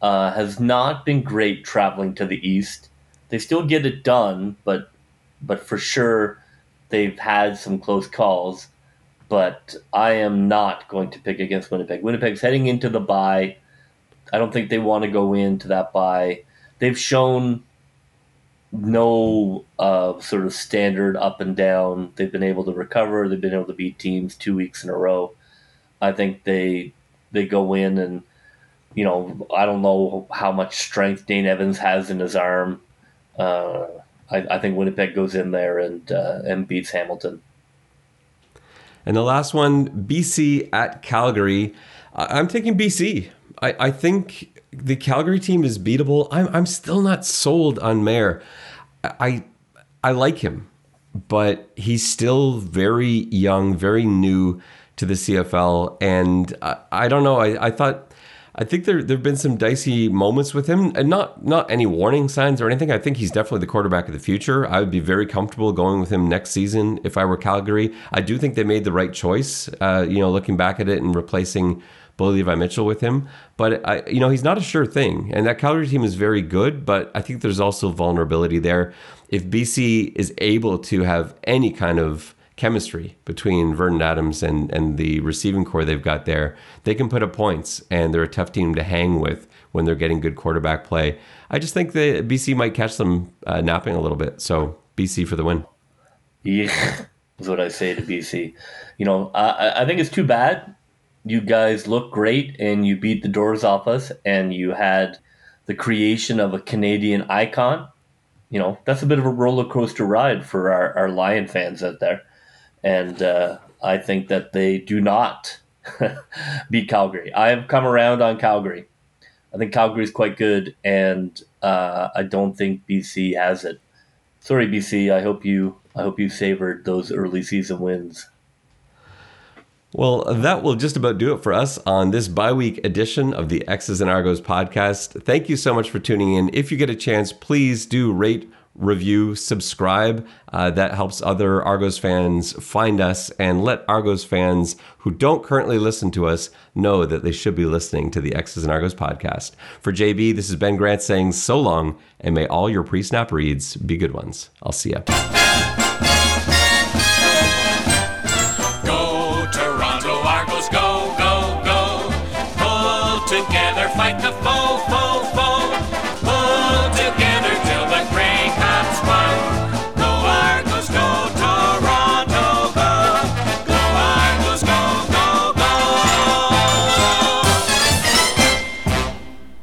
[SPEAKER 3] uh, has not been great traveling to the east. They still get it done, but but for sure they've had some close calls. But I am not going to pick against Winnipeg. Winnipeg's heading into the bye. I don't think they want to go into that bye. They've shown no uh, sort of standard up and down. They've been able to recover. They've been able to beat teams two weeks in a row. I think they they go in and you know I don't know how much strength Dane Evans has in his arm. Uh, I, I, think Winnipeg goes in there and uh, and beats Hamilton.
[SPEAKER 2] And the last one, BC at Calgary. I'm taking BC. I, I think the Calgary team is beatable. I'm I'm still not sold on Maier. I I like him, but he's still very young, very new to the CFL, and I, I don't know. I, I thought I think there there've been some dicey moments with him, and not not any warning signs or anything. I think he's definitely the quarterback of the future. I would be very comfortable going with him next season if I were Calgary. I do think they made the right choice. Uh, you know, looking back at it and replacing Bo Levi Mitchell with him, but I, you know, he's not a sure thing. And that Calgary team is very good, but I think there's also vulnerability there. If BC is able to have any kind of chemistry between Vernon Adams and, and the receiving core they've got there, they can put up points and they're a tough team to hang with when they're getting good quarterback play. I just think that BC might catch them uh, napping a little bit. So BC for the win.
[SPEAKER 3] Yeah, is what I say to BC. You know, I, I think it's too bad. You guys look great and you beat the doors off us and you had the creation of a Canadian icon. You know, that's a bit of a roller coaster ride for our, our Lion fans out there and uh, I think that they do not beat Calgary. I have come around on Calgary. I think Calgary is quite good, and uh, I don't think BC has it. Sorry, BC. I hope you. I hope you savored those early season wins.
[SPEAKER 2] Well, that will just about do it for us on this bi week edition of the X's and Argos podcast. Thank you so much for tuning in. If you get a chance, please do rate, review, subscribe. Uh, that helps other Argos fans find us and let Argos fans who don't currently listen to us know that they should be listening to the X's and Argos podcast. For JB, this is Ben Grant saying so long, and may all your pre snap reads be good ones. I'll see you.